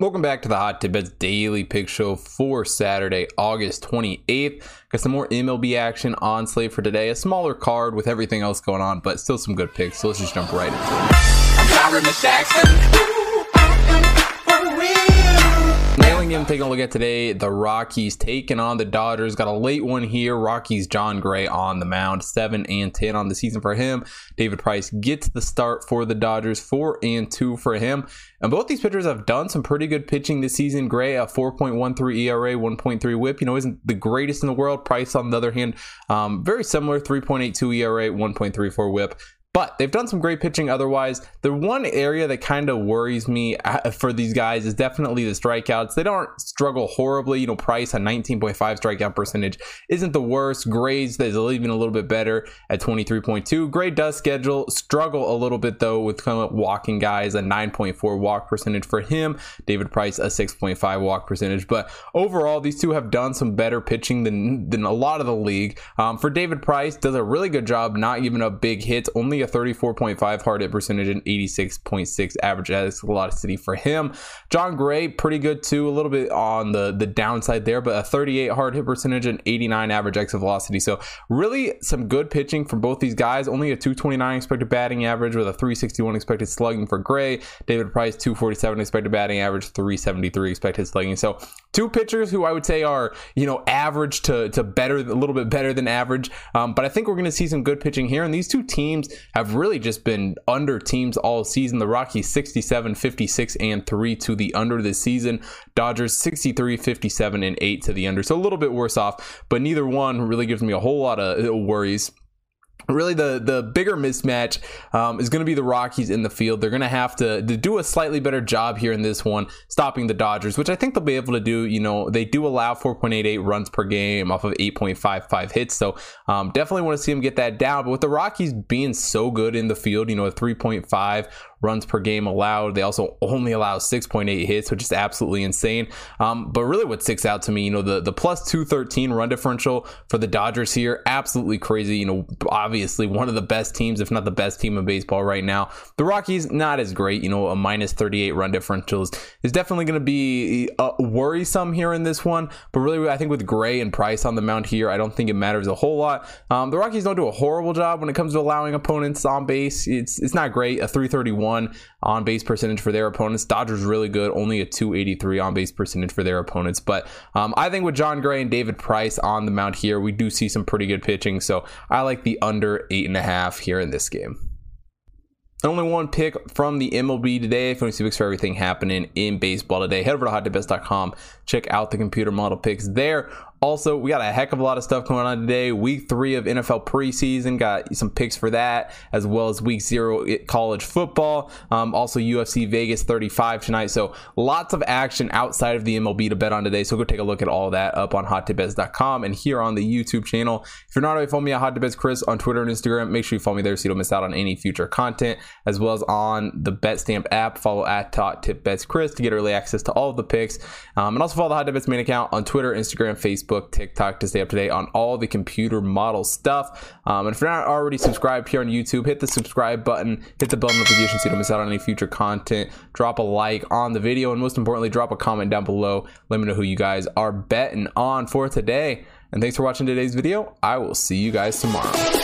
Welcome back to the Hot Tip Bets Daily Pick Show for Saturday, August 28th. Got some more MLB action on slate for today. A smaller card with everything else going on, but still some good picks. So let's just jump right into it. Him, taking a look at today. The Rockies taking on the Dodgers. Got a late one here. Rockies, Jon Gray on the mound. 7 and 10 on the season for him. David Price gets the start for the Dodgers. 4 and 2 for him. And both these pitchers have done some pretty good pitching this season. Gray, a 4.13 ERA, 1.3 whip. You know, isn't the greatest in the world. Price, on the other hand, um, very similar 3.82 ERA, 1.34 whip. But they've done some great pitching otherwise. The one area that kind of worries me uh, for these guys is definitely the strikeouts. They don't struggle horribly. You know, Price, a 19.5 strikeout percentage, isn't the worst. Gray's is even a little bit better at 23.2. Gray does schedule struggle a little bit though with kind of walking guys, a 9.4 walk percentage for him. David Price, a 6.5 walk percentage. But overall, these two have done some better pitching than, than a lot of the league. Um, for David Price, does a really good job not giving up big hits, only a 34.5 hard hit percentage and 86.6 average velocity for him. Jon Gray, pretty good too, a little bit on the, the downside there, but a 38 hard hit percentage and 89 average exit velocity. So really some good pitching from both these guys. Only a 229 expected batting average with a 361 expected slugging for Gray. David Price, 247 expected batting average, 373 expected slugging. So two pitchers who I would say are, you know, average to, to better, a little bit better than average. Um, but I think we're going to see some good pitching here. And these two teams have really just been under teams all season. The Rockies 67, 56, and 3 to the under this season. Dodgers 63, 57, and 8 to the under. So a little bit worse off, but neither one really gives me a whole lot of worries really the the bigger mismatch um, is going to be the Rockies in the field. They're going to have to, to do a slightly better job here in this one, stopping the Dodgers, which I think they'll be able to do. You know, they do allow 4.88 runs per game off of 8.55 hits, so um, definitely want to see them get that down. But with the Rockies being so good in the field, you know, a 3.5 runs per game allowed. They also only allow 6.8 hits, which is absolutely insane. Um, but really, what sticks out to me, you know, the the plus 213 run differential for the Dodgers here, absolutely crazy. You know, obviously one of the best teams, if not the best team in baseball right now. The Rockies not as great. You know, a minus 38 run differentials is definitely going to be uh, worrisome here in this one. But really, I think with Gray and Price on the mound here, I don't think it matters a whole lot. Um, the Rockies don't do a horrible job when it comes to allowing opponents on base. It's it's not great. A 331 on base percentage for their opponents. Dodgers really good, only a 283 on base percentage for their opponents. But um, I think with Jon Gray and David Price on the mound here, we do see some pretty good pitching. So I like the under eight and a half here in this game. Only one pick from the MLB today. If you want to see picks for everything happening in baseball today, head over to hottipbets.com. Check out the computer model picks there. Also, we got a heck of a lot of stuff going on today. Week three of NFL preseason, got some picks for that, as well as week zero college football. Um, also, UFC Vegas 35 tonight. So, lots of action outside of the MLB to bet on today. So, go take a look at all that up on hottipbets.com and here on the YouTube channel. If you're not already following me at hottipbets Chris on Twitter and Instagram, make sure you follow me there so you don't miss out on any future content, as well as on the BetStamp app. Follow at Hot Chris to get early access to all of the picks. Um, and also follow the Hot Bets main account on Twitter, Instagram, Facebook. Facebook, TikTok to stay up to date on all the computer model stuff. Um, and if you're not already subscribed here on YouTube, hit the subscribe button, hit the bell notification so you don't miss out on any future content. Drop a like on the video, and most importantly, drop a comment down below. Let me know who you guys are betting on for today. And thanks for watching today's video. I will see you guys tomorrow.